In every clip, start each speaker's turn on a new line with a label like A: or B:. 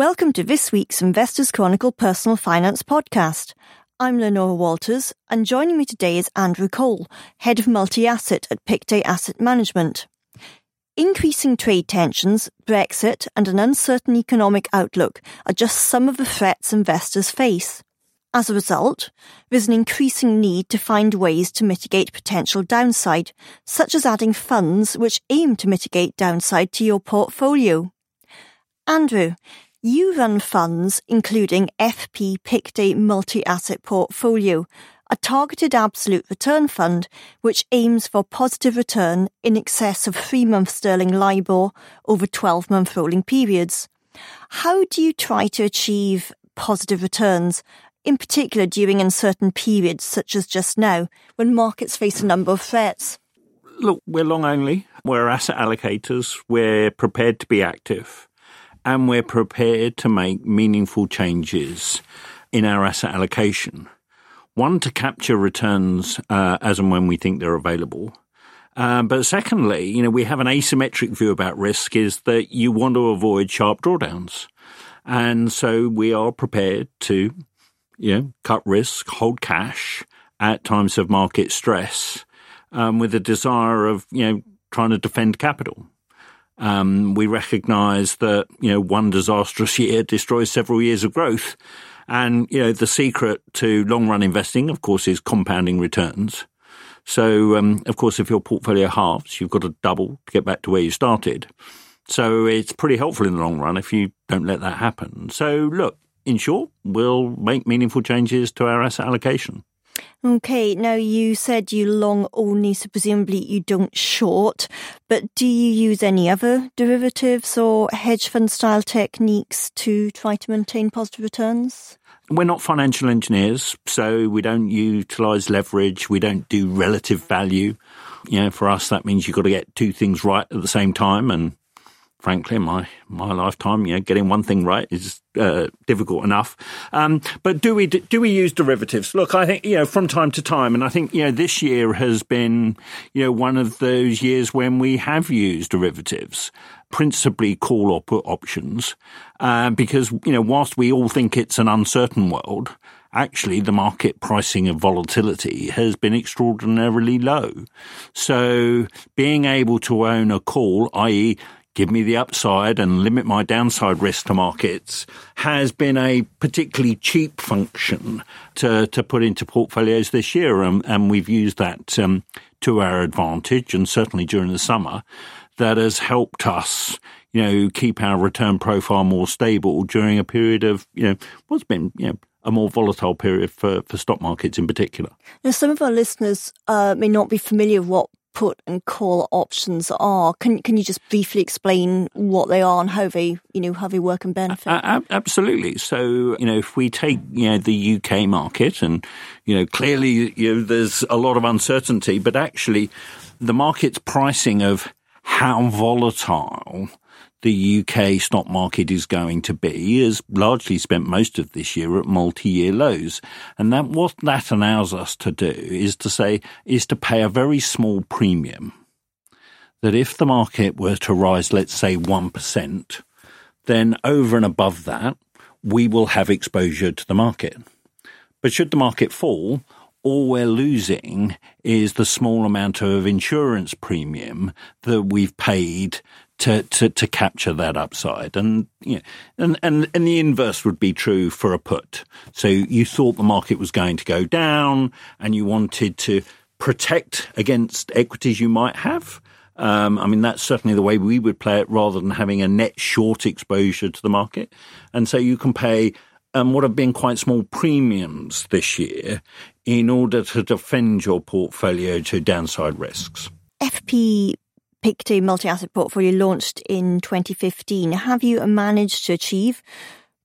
A: Welcome to this week's Investors Chronicle Personal Finance Podcast. I'm Leonora Walters, and joining me today is Andrew Cole, Head of Multi Asset at Pictet Asset Management. Increasing trade tensions, Brexit, and an uncertain economic outlook are just some of the threats investors face. As a result, there's an increasing need to find ways to mitigate potential downside, such as adding funds which aim to mitigate downside to your portfolio. Andrew, you run funds including FP Pictet Multi-Asset Portfolio, a targeted absolute return fund which aims for positive return in excess of three-month sterling LIBOR over 12-month rolling periods. How do you try to achieve positive returns, in particular during uncertain periods such as just now, when markets face a number of threats?
B: Look, we're long only. We're asset allocators. We're prepared to be active and we're prepared to make meaningful changes in our asset allocation. One, to capture returns uh, as and when we think they're available. Um, but secondly, you know, we have an asymmetric view about risk is that you want to avoid sharp drawdowns. And so we are prepared to, you know, cut risk, hold cash at times of market stress, um, with a desire of, you know, trying to defend capital. Um, we recognise that you know one disastrous year destroys several years of growth, and you know the secret to long run investing, of course, is compounding returns. So, um, of course, if your portfolio halves, you've got to double to get back to where you started. So it's pretty helpful in the long run if you don't let that happen. So, look, in short, we'll make meaningful changes to our asset allocation.
A: Okay, now you said you long only, so presumably you don't short, but do you use any other derivatives or hedge fund style techniques to try to maintain positive returns?
B: We're not financial engineers, so we don't utilize leverage, we don't do relative value. You know, for us, that means you've got to get two things right at the same time, and frankly, my my lifetime, you know, getting one thing right is uh, difficult enough. Um, but do we do we use derivatives? Look, I think you know from time to time, and I think you know this year has been you know one of those years when we have used derivatives, principally call or put options, uh, because you know whilst we all think it's an uncertain world. Actually, the market pricing of volatility has been extraordinarily low. So being able to own a call, i.e., give me the upside and limit my downside risk to markets has been a particularly cheap function to, to put into portfolios this year. Um, and we've used that um, to our advantage. And certainly during the summer, that has helped us, you know, keep our return profile more stable during a period of, you know, what's been, you know, a more volatile period for, for stock markets in particular.
A: Now, some of our listeners uh, may not be familiar with what put and call options are. Can can you just briefly explain what they are and how they you know how they work and benefit?
B: Uh, absolutely. So you know if we take you know the UK market and you know clearly you know there's a lot of uncertainty, but actually the market's pricing of how volatile the UK stock market is going to be has largely spent most of this year at multi-year lows. And that what that allows us to do is to say, is to pay a very small premium that if the market were to rise, let's say 1%, then over and above that, we will have exposure to the market. But should the market fall, all we're losing is the small amount of insurance premium that we've paid to, to, to capture that upside. And, you know, and, and, and the inverse would be true for a put. So you thought the market was going to go down and you wanted to protect against equities you might have. Um, I mean, that's certainly the way we would play it rather than having a net short exposure to the market. And so you can pay um, what have been quite small premiums this year in order to defend your portfolio to downside risks.
A: FP Pictet multi-asset portfolio launched in 2015. Have you managed to achieve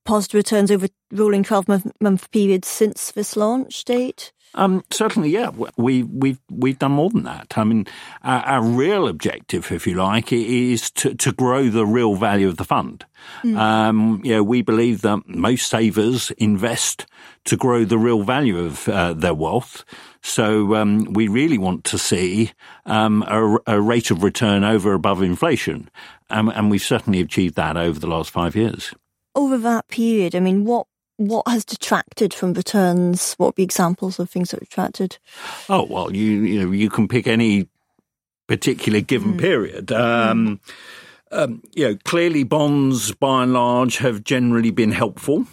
A: positive returns over rolling 12 month, month periods since this launch date?
B: Um, certainly, yeah. We, we've we've done more than that. I mean, our, our, real objective, if you like, is to, to grow the real value of the fund. Mm. Um, you know, we believe that most savers invest to grow the real value of uh, their wealth. So um, we really want to see um, a, a, rate of return over above inflation, um, and we've certainly achieved that over the last five years.
A: over that period, I mean, what what has detracted from returns? What would be examples of things that are detracted?
B: Oh well, you you know you can pick any particular given mm. period. Um, mm. um, you know, clearly bonds by and large have generally been helpful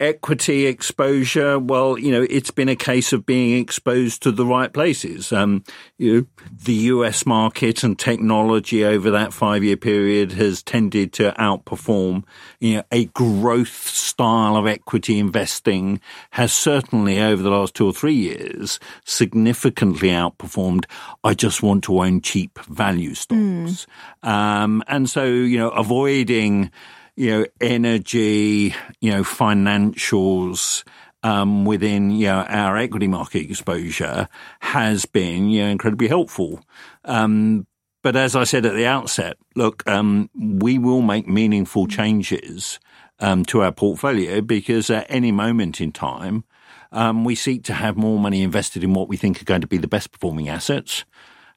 B: equity exposure, well, you know, it's been a case of being exposed to the right places. Um, you know, the US market and technology over that five year period has tended to outperform. You know, a growth style of equity investing has certainly over the last two or three years significantly outperformed. I just want to own cheap value stocks. Mm. Um, and so, you know, avoiding, you know, energy, you know, financials, um, within you know, our equity market exposure has been you know, incredibly helpful. Um, but as I said at the outset, look, um, we will make meaningful changes um, to our portfolio because at any moment in time, um, we seek to have more money invested in what we think are going to be the best performing assets.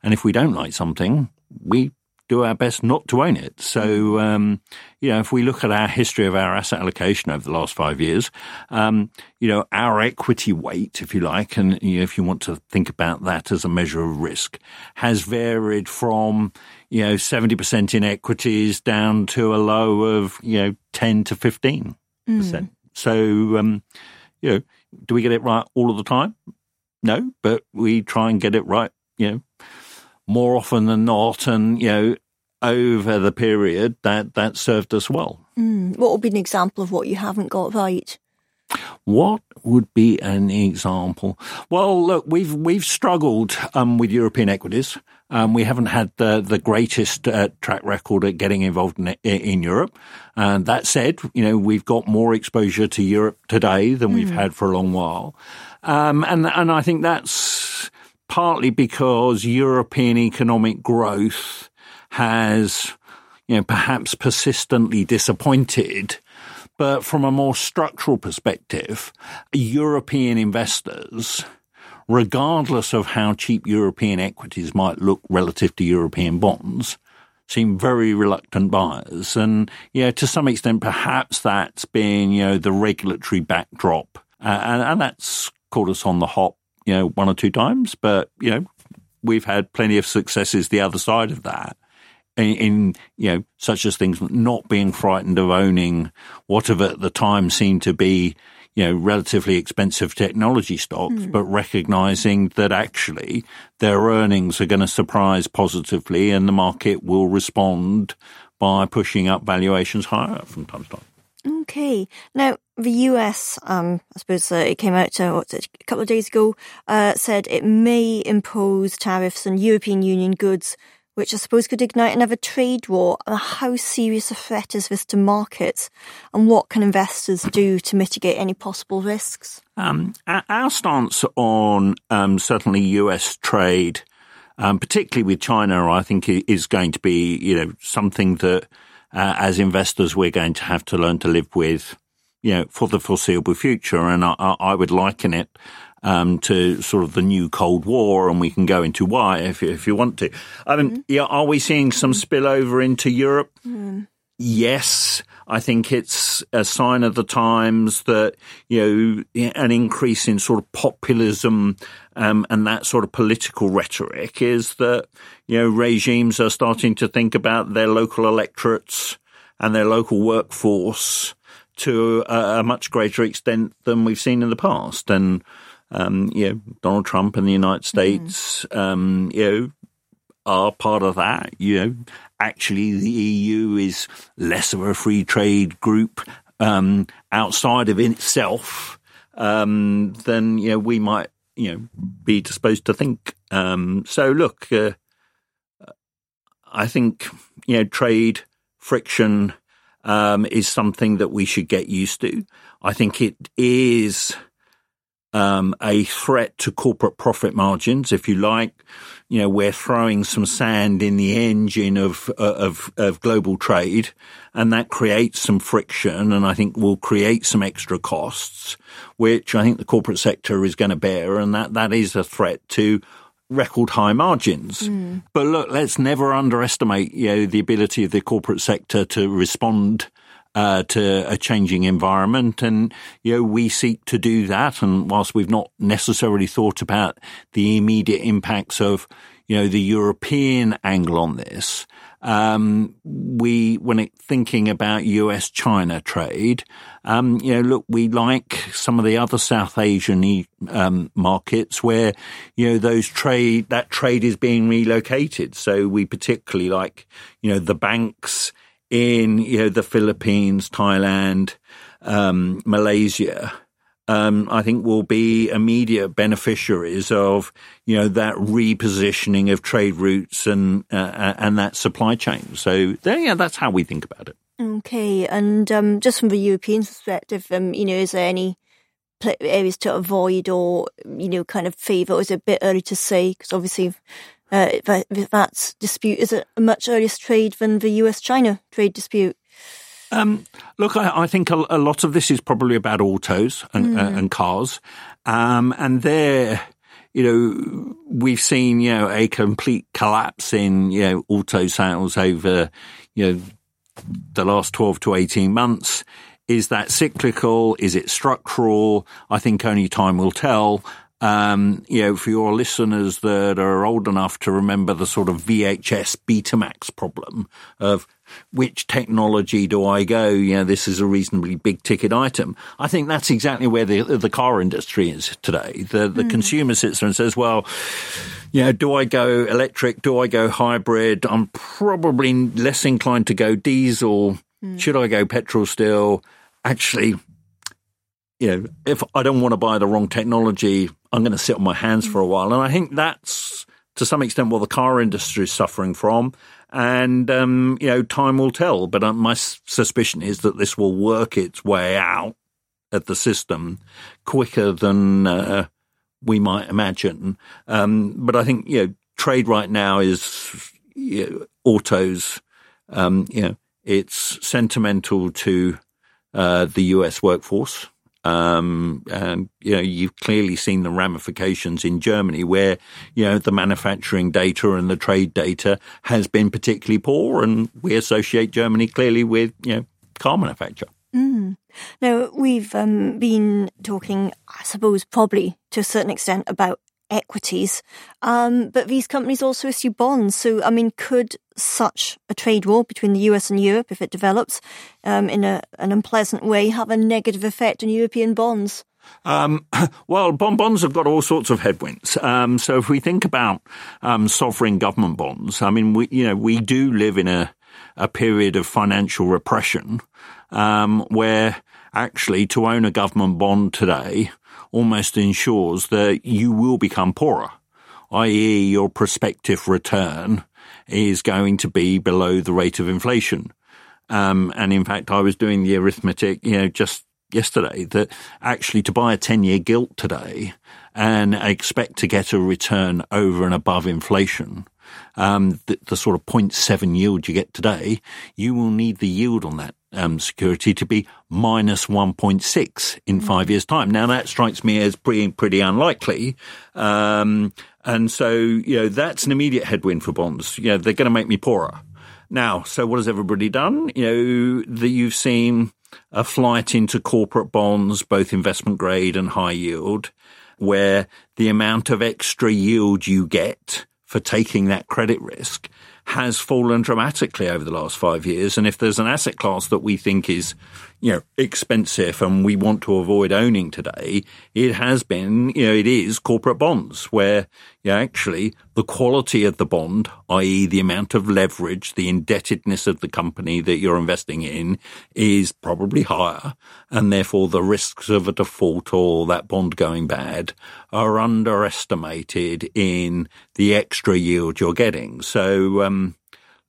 B: And if we don't like something, we do our best not to own it. So, um, you know, if we look at our history of our asset allocation over the last five years, um, you know, our equity weight, if you like, and you know, if you want to think about that as a measure of risk, has varied from, you know, 70% in equities down to a low of, you know, 10 to 15%. Mm. So, um, you know, do we get it right all of the time? No, but we try and get it right, you know, more often than not, and you know, over the period that that served us well.
A: Mm. What would be an example of what you haven't got right?
B: What would be an example? Well, look, we've we've struggled um, with European equities. Um, we haven't had the the greatest uh, track record at getting involved in, in Europe. And that said, you know, we've got more exposure to Europe today than mm. we've had for a long while. Um, and and I think that's partly because European economic growth has, you know, perhaps persistently disappointed. But from a more structural perspective, European investors, regardless of how cheap European equities might look relative to European bonds, seem very reluctant buyers. And, you know, to some extent, perhaps that's been, you know, the regulatory backdrop. Uh, and, and that's caught us on the hop you know, one or two times, but, you know, we've had plenty of successes the other side of that. In, in, you know such as things not being frightened of owning whatever at the time seemed to be you know relatively expensive technology stocks, mm. but recognizing that actually their earnings are going to surprise positively, and the market will respond by pushing up valuations higher from time to time.
A: Okay. Now, the US, um, I suppose uh, it came out uh, it, a couple of days ago, uh, said it may impose tariffs on European Union goods, which I suppose could ignite another trade war. How serious a threat is this to markets, and what can investors do to mitigate any possible risks? Um,
B: our stance on um, certainly US trade, um, particularly with China, I think is going to be you know something that uh, as investors, we're going to have to learn to live with, you know, for the foreseeable future. And I, I would liken it um, to sort of the new Cold War, and we can go into why if you, if you want to. I mean, mm-hmm. yeah, are we seeing some spillover into Europe? Mm. Yes, I think it's a sign of the times that you know an increase in sort of populism um, and that sort of political rhetoric is that you know regimes are starting to think about their local electorates and their local workforce to a, a much greater extent than we've seen in the past. And um, you know, Donald Trump and the United mm-hmm. States, mm. um, you know, are part of that. You know, actually, the EU is less of a free trade group um, outside of itself um, than you know we might you know be disposed to think. Um, so look, uh, I think you know trade friction um, is something that we should get used to. I think it is um, a threat to corporate profit margins, if you like. You know, we're throwing some sand in the engine of, uh, of, of global trade and that creates some friction and I think will create some extra costs, which I think the corporate sector is going to bear. And that, that is a threat to record high margins. Mm. But look, let's never underestimate, you know, the ability of the corporate sector to respond uh, to a changing environment. And, you know, we seek to do that. And whilst we've not necessarily thought about the immediate impacts of, you know, the European angle on this, um, we, when it, thinking about US China trade, um, you know, look, we like some of the other South Asian um, markets where, you know, those trade, that trade is being relocated. So we particularly like, you know, the banks in, you know, the Philippines, Thailand, um, Malaysia, um, I think will be immediate beneficiaries of you know that repositioning of trade routes and uh, uh and that supply chain. So there, yeah, that's how we think about it.
A: Okay, and um, just from the European perspective, um, you know, is there any areas to avoid or you know kind of favour? Is it a bit early to say? Because obviously. Uh, that, dispute is a much earlier trade than the US-China trade dispute.
B: Um, look, I, I think a, a, lot of this is probably about autos and, mm. uh, and cars, um, and there, you know, we've seen you know a complete collapse in you know auto sales over you know the last twelve to eighteen months. Is that cyclical? Is it structural? I think only time will tell. Um, you know, for your listeners that are old enough to remember the sort of VHS Betamax problem of which technology do I go? You know, this is a reasonably big ticket item. I think that's exactly where the the car industry is today. The the mm. consumer sits there and says, well, you know, do I go electric? Do I go hybrid? I'm probably less inclined to go diesel. Mm. Should I go petrol still? Actually, you know, if I don't want to buy the wrong technology, I'm going to sit on my hands for a while. And I think that's to some extent what the car industry is suffering from. And, um, you know, time will tell. But uh, my suspicion is that this will work its way out at the system quicker than uh, we might imagine. Um, but I think, you know, trade right now is you know, autos, um, you know, it's sentimental to uh, the US workforce. Um, and you know, you've clearly seen the ramifications in Germany, where you know the manufacturing data and the trade data has been particularly poor, and we associate Germany clearly with you know car manufacture.
A: Mm. Now we've um, been talking, I suppose, probably to a certain extent about equities. Um, but these companies also issue bonds. So, I mean, could such a trade war between the US and Europe, if it develops um, in a, an unpleasant way, have a negative effect on European bonds?
B: Um, well, bonds have got all sorts of headwinds. Um, so if we think about um, sovereign government bonds, I mean, we you know we do live in a a period of financial repression um, where actually to own a government bond today almost ensures that you will become poorer, i.e., your prospective return is going to be below the rate of inflation. Um, and in fact, I was doing the arithmetic, you know, just yesterday that actually to buy a 10 year gilt today and expect to get a return over and above inflation, um, the, the, sort of 0.7 yield you get today, you will need the yield on that um, security to be minus 1.6 in mm. five years' time. Now that strikes me as pretty pretty unlikely. Um, and so, you know, that's an immediate headwind for bonds. You know, they're going to make me poorer. Now, so what has everybody done? You know, that you've seen a flight into corporate bonds, both investment grade and high yield, where the amount of extra yield you get for taking that credit risk has fallen dramatically over the last five years. And if there's an asset class that we think is, you know, expensive and we want to avoid owning today, it has been, you know, it is corporate bonds where, you know, actually the quality of the bond, i.e. the amount of leverage, the indebtedness of the company that you're investing in is probably higher. And therefore the risks of a default or that bond going bad are underestimated in the extra yield you're getting. So, um,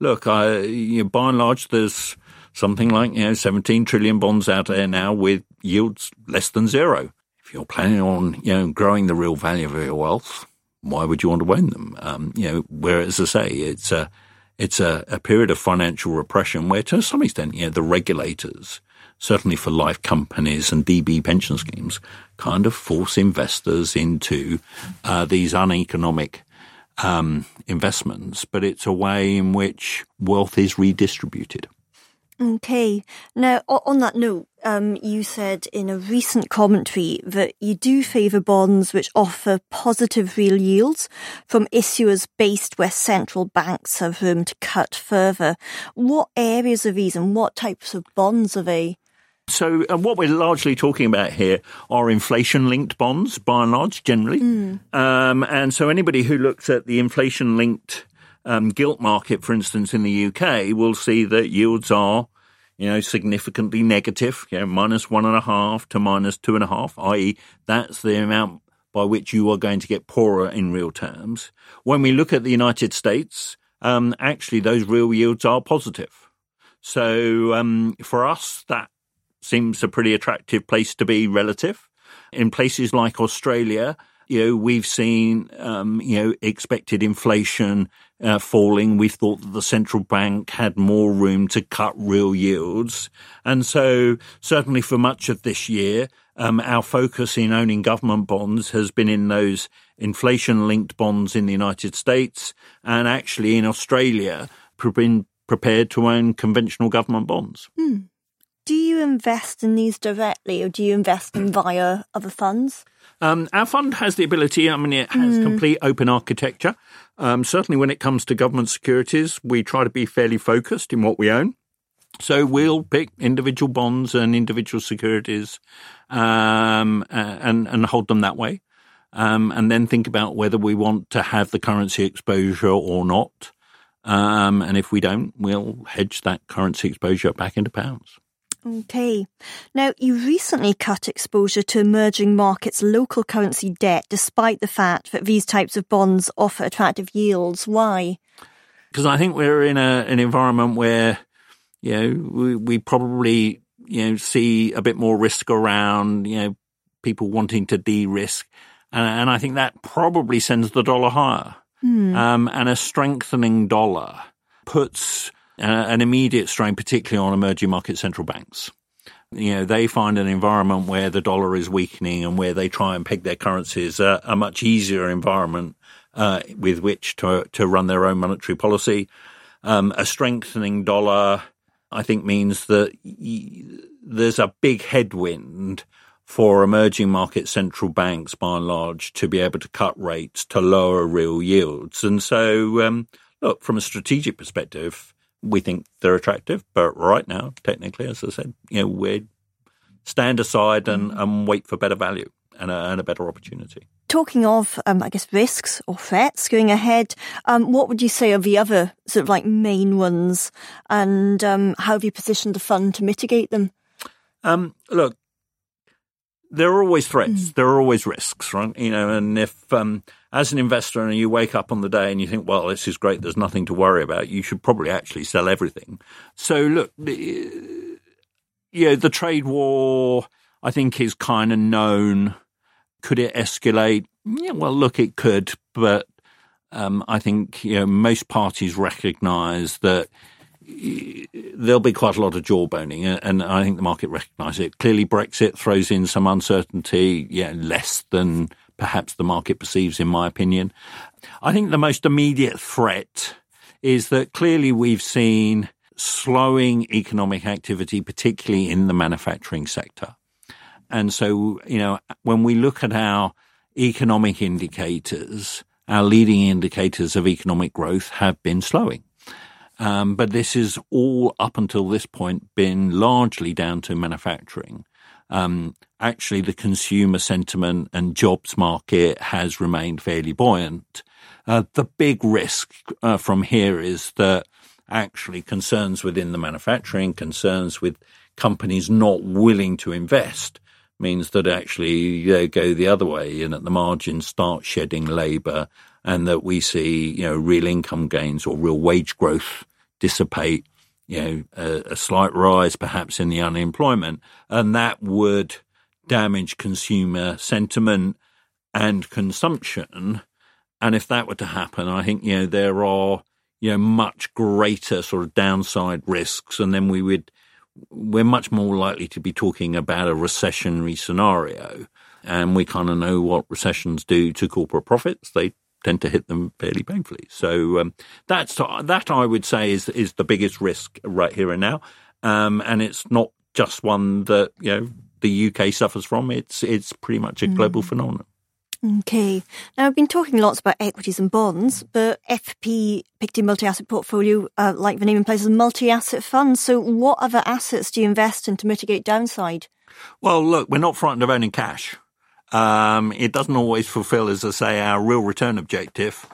B: look, I, you know, by and large, there's something like, you know, 17 trillion bonds out there now with yields less than zero. If you're planning on, you know, growing the real value of your wealth, why would you want to own them? Um, you know, whereas I say, it's a, it's a, a period of financial repression where to some extent, you know, the regulators, certainly for life companies and DB pension schemes, kind of force investors into uh, these uneconomic um, investments, but it's a way in which wealth is redistributed.
A: Okay. Now, on that note, um, you said in a recent commentary that you do favour bonds which offer positive real yields from issuers based where central banks have room to cut further. What areas are these and what types of bonds are they?
B: So, uh, what we're largely talking about here are inflation linked bonds, by and large, generally. Mm. Um, and so, anybody who looks at the inflation linked um, gilt market, for instance, in the UK, will see that yields are, you know, significantly negative, you know, minus one and a half to minus two and a half, i.e., that's the amount by which you are going to get poorer in real terms. When we look at the United States, um, actually, those real yields are positive. So um, for us, that seems a pretty attractive place to be relative. In places like Australia, you know, we've seen, um, you know, expected inflation uh, falling. We thought that the central bank had more room to cut real yields. And so certainly for much of this year, um, our focus in owning government bonds has been in those inflation linked bonds in the United States and actually in Australia, been prepared to own conventional government bonds.
A: Hmm. Do you invest in these directly or do you invest in via other funds?
B: Um, our fund has the ability, I mean, it has mm. complete open architecture. Um, certainly, when it comes to government securities, we try to be fairly focused in what we own. So we'll pick individual bonds and individual securities um, and, and hold them that way. Um, and then think about whether we want to have the currency exposure or not. Um, and if we don't, we'll hedge that currency exposure back into pounds.
A: Okay. Now, you recently cut exposure to emerging markets' local currency debt despite the fact that these types of bonds offer attractive yields. Why?
B: Because I think we're in a, an environment where, you know, we, we probably, you know, see a bit more risk around, you know, people wanting to de-risk. And, and I think that probably sends the dollar higher. Hmm. Um, and a strengthening dollar puts an immediate strain, particularly on emerging market central banks. You know, they find an environment where the dollar is weakening and where they try and peg their currencies uh, a much easier environment uh, with which to to run their own monetary policy. Um, a strengthening dollar, I think, means that y- there's a big headwind for emerging market central banks, by and large, to be able to cut rates to lower real yields. And so, um, look, from a strategic perspective, we think they're attractive. But right now, technically, as I said, you know, we stand aside and, mm. and wait for better value and a, and a better opportunity.
A: Talking of, um, I guess, risks or threats going ahead, um, what would you say are the other sort of like main ones, and um, how have you positioned the fund to mitigate them?
B: Um, look, there are always threats. Mm. There are always risks, right? You know, and if um, as an investor and you wake up on the day and you think, well, this is great, there's nothing to worry about, you should probably actually sell everything. So look, you know, the trade war, I think, is kind of known. Could it escalate? Yeah, well, look, it could, but um, I think you know most parties recognise that there'll be quite a lot of jawboning, and I think the market recognises it. Clearly, Brexit throws in some uncertainty, yeah, less than perhaps the market perceives, in my opinion. I think the most immediate threat is that clearly we've seen slowing economic activity, particularly in the manufacturing sector. And so, you know, when we look at our economic indicators, our leading indicators of economic growth have been slowing. Um, but this is all up until this point been largely down to manufacturing um, actually the consumer sentiment and jobs market has remained fairly buoyant. Uh, the big risk uh, from here is that actually concerns within the manufacturing, concerns with companies not willing to invest means that actually they go the other way and at the margin start shedding labour and that we see, you know, real income gains or real wage growth dissipate you know, a, a, slight rise perhaps in the unemployment, and that would damage consumer sentiment and consumption. And if that were to happen, I think, you know, there are, you know, much greater sort of downside risks. And then we would, we're much more likely to be talking about a recessionary scenario. And we kind of know what recessions do to corporate profits. They tend to hit them fairly painfully. So um, that's that I would say is is the biggest risk right here and now. um, and it's not just one that you know the UK suffers from. It's it's pretty much a global mm. phenomenon.
A: Okay. Now, I've been talking lots about equities and bonds, but FP Pictet multi-asset portfolio, uh, like the name implies, is a multi-asset fund. So what other assets do you invest in to mitigate downside?
B: Well, look, we're not frightened of owning cash. Um, it doesn't always fulfill, as I say, our real return objective.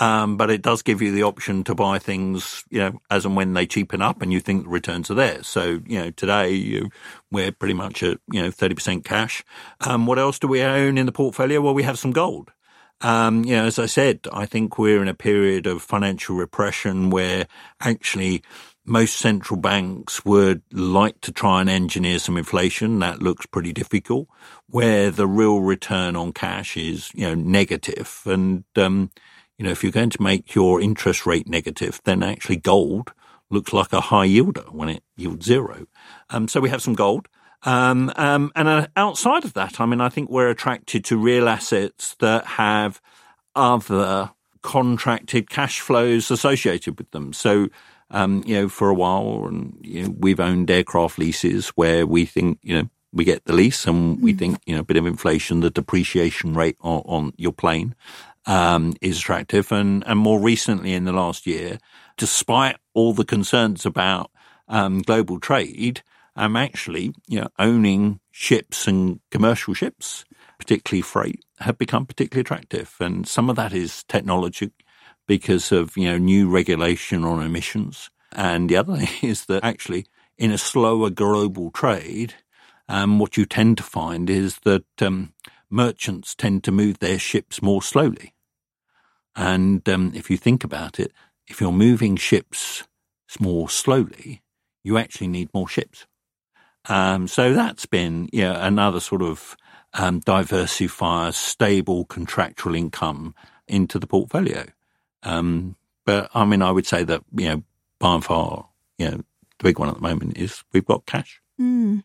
B: Um, but it does give you the option to buy things, you know, as and when they cheapen up and you think the returns are there. So, you know, today you, we're pretty much at, you know, 30% cash. Um, what else do we own in the portfolio? Well, we have some gold. Um, you know, as I said, I think we're in a period of financial repression where actually most central banks would like to try and engineer some inflation. That looks pretty difficult. Where the real return on cash is, you know, negative. And, um, you know, if you're going to make your interest rate negative, then actually gold looks like a high yielder when it yields zero. Um, so we have some gold. Um, um, and uh, outside of that, I mean, I think we're attracted to real assets that have other contracted cash flows associated with them. So, um, you know, for a while, and you know, we've owned aircraft leases where we think, you know, we get the lease and we mm. think, you know, a bit of inflation, the depreciation rate on, on your plane um, is attractive. And, and more recently in the last year, despite all the concerns about um, global trade, I'm actually, you know, owning ships and commercial ships, particularly freight, have become particularly attractive. And some of that is technology because of, you know, new regulation on emissions. And the other thing is that actually in a slower global trade, um, what you tend to find is that um, merchants tend to move their ships more slowly. And um, if you think about it, if you're moving ships more slowly, you actually need more ships. Um, so that's been you know, another sort of um, diversifier, stable contractual income into the portfolio. Um, but I mean, I would say that you know, by and far, you know, the big one at the moment is we've got cash.
A: Mm.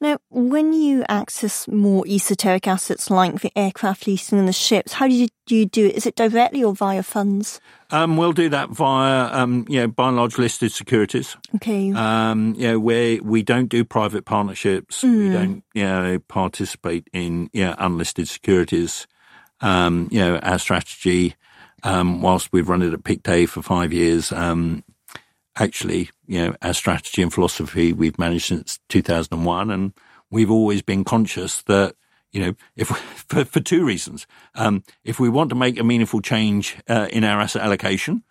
A: Now, when you access more esoteric assets like the aircraft leasing and the ships, how do you, do you do it? Is it directly or via funds?
B: Um, we'll do that via, um, you know, by and large listed securities.
A: Okay.
B: Um, you know, where we don't do private partnerships, mm. we don't, you know, participate in, you know, unlisted securities. Um, you know, our strategy, um, whilst we've run it at Pictet for five years, um, actually, you know, our strategy and philosophy we've managed since 2001. And we've always been conscious that, you know, if for, for two reasons, um, if we want to make a meaningful change uh, in our asset allocation,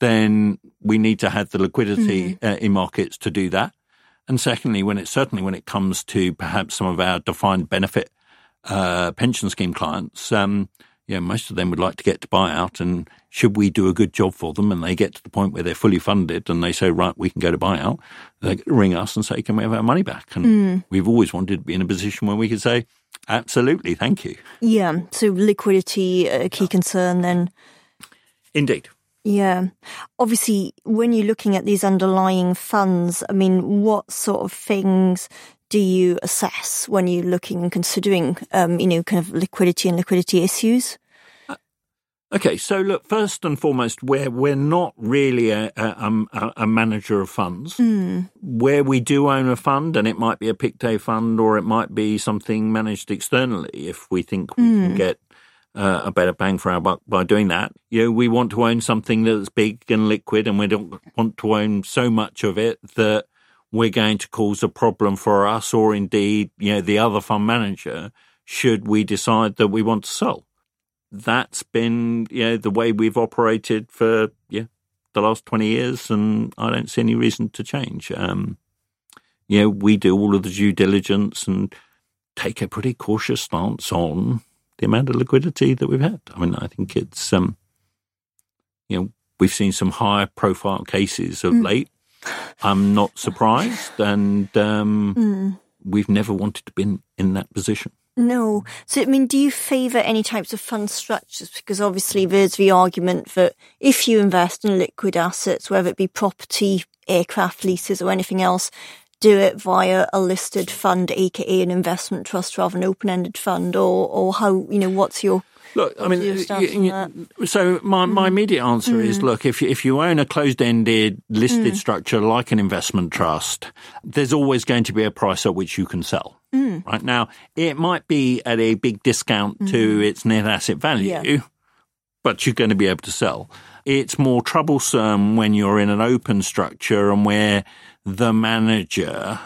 B: then we need to have the liquidity mm-hmm. uh, in markets to do that. And secondly, when it certainly when it comes to perhaps some of our defined benefit uh, pension scheme clients, um, yeah, most of them would like to get to buyout. And should we do a good job for them and they get to the point where they're fully funded and they say, right, we can go to buyout, they ring us and say, can we have our money back? And mm. we've always wanted to be in a position where we could say, absolutely, thank you.
A: Yeah. So liquidity, a key concern then.
B: Indeed.
A: Yeah. Obviously, when you're looking at these underlying funds, I mean, what sort of things do you assess when you're looking and considering, um, you know, kind of liquidity and liquidity issues?
B: Uh, okay, so look, first and foremost, we're we're not really a, a, a manager of funds. Mm. Where we do own a fund, and it might be a Pictet fund, or it might be something managed externally, if we think we mm. can hmm. get uh, a better bang for our buck by doing that. You know, we want to own something that's big and liquid, and we don't want to own so much of it that we're going to cause a problem for us or indeed, you know, the other fund manager should we decide that we want to sell. That's been, you know, the way we've operated for, yeah, the last 20 years and I don't see any reason to change. Um, you know, we do all of the due diligence and take a pretty cautious stance on the amount of liquidity that we've had. I mean, I think it's, um, you know, we've seen some high profile cases of mm. late I'm not surprised, and um, mm. we've never wanted to be in, in that position.
A: No. So, I mean, do you favour any types of fund structures? Because obviously there's the argument that if you invest in liquid assets, whether it be property, aircraft leases, or anything else, do it via a listed fund, aka an investment trust rather than open-ended fund, or or how you know what's your
B: Look, I mean, you, you, so my, my mm. immediate answer mm. is: look, if you, if you own a closed-ended listed mm. structure like an investment trust, there's always going to be a price at which you can sell. Mm. Right now, it might be at a big discount to mm. its net asset value, yeah. but you're going to be able to sell. It's more troublesome when you're in an open structure and where the manager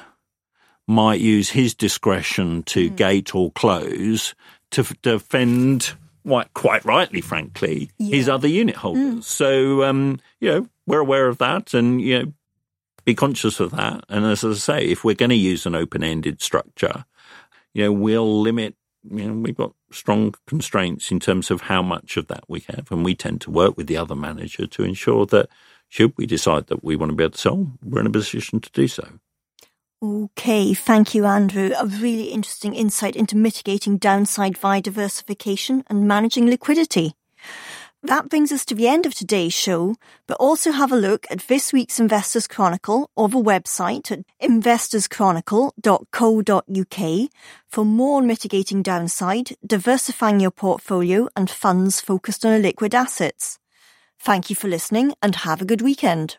B: might use his discretion to mm. gate or close to defend quite, quite rightly, frankly, yeah. his other unit holders. Mm. So, um, you know, we're aware of that and, you know, be conscious of that. And as I say, if we're going to use an open ended structure, you know, we'll limit, you know, we've got strong constraints in terms of how much of that we have. And we tend to work with the other manager to ensure that should we decide that we want to be able to sell, we're in a position to do so.
A: Okay, thank you, Andrew. A really interesting insight into mitigating downside via diversification and managing liquidity. That brings us to the end of today's show, but also have a look at this week's Investors Chronicle or the website at investorschronicle.co.uk for more on mitigating downside, diversifying your portfolio and funds focused on liquid assets. Thank you for listening and have a good weekend.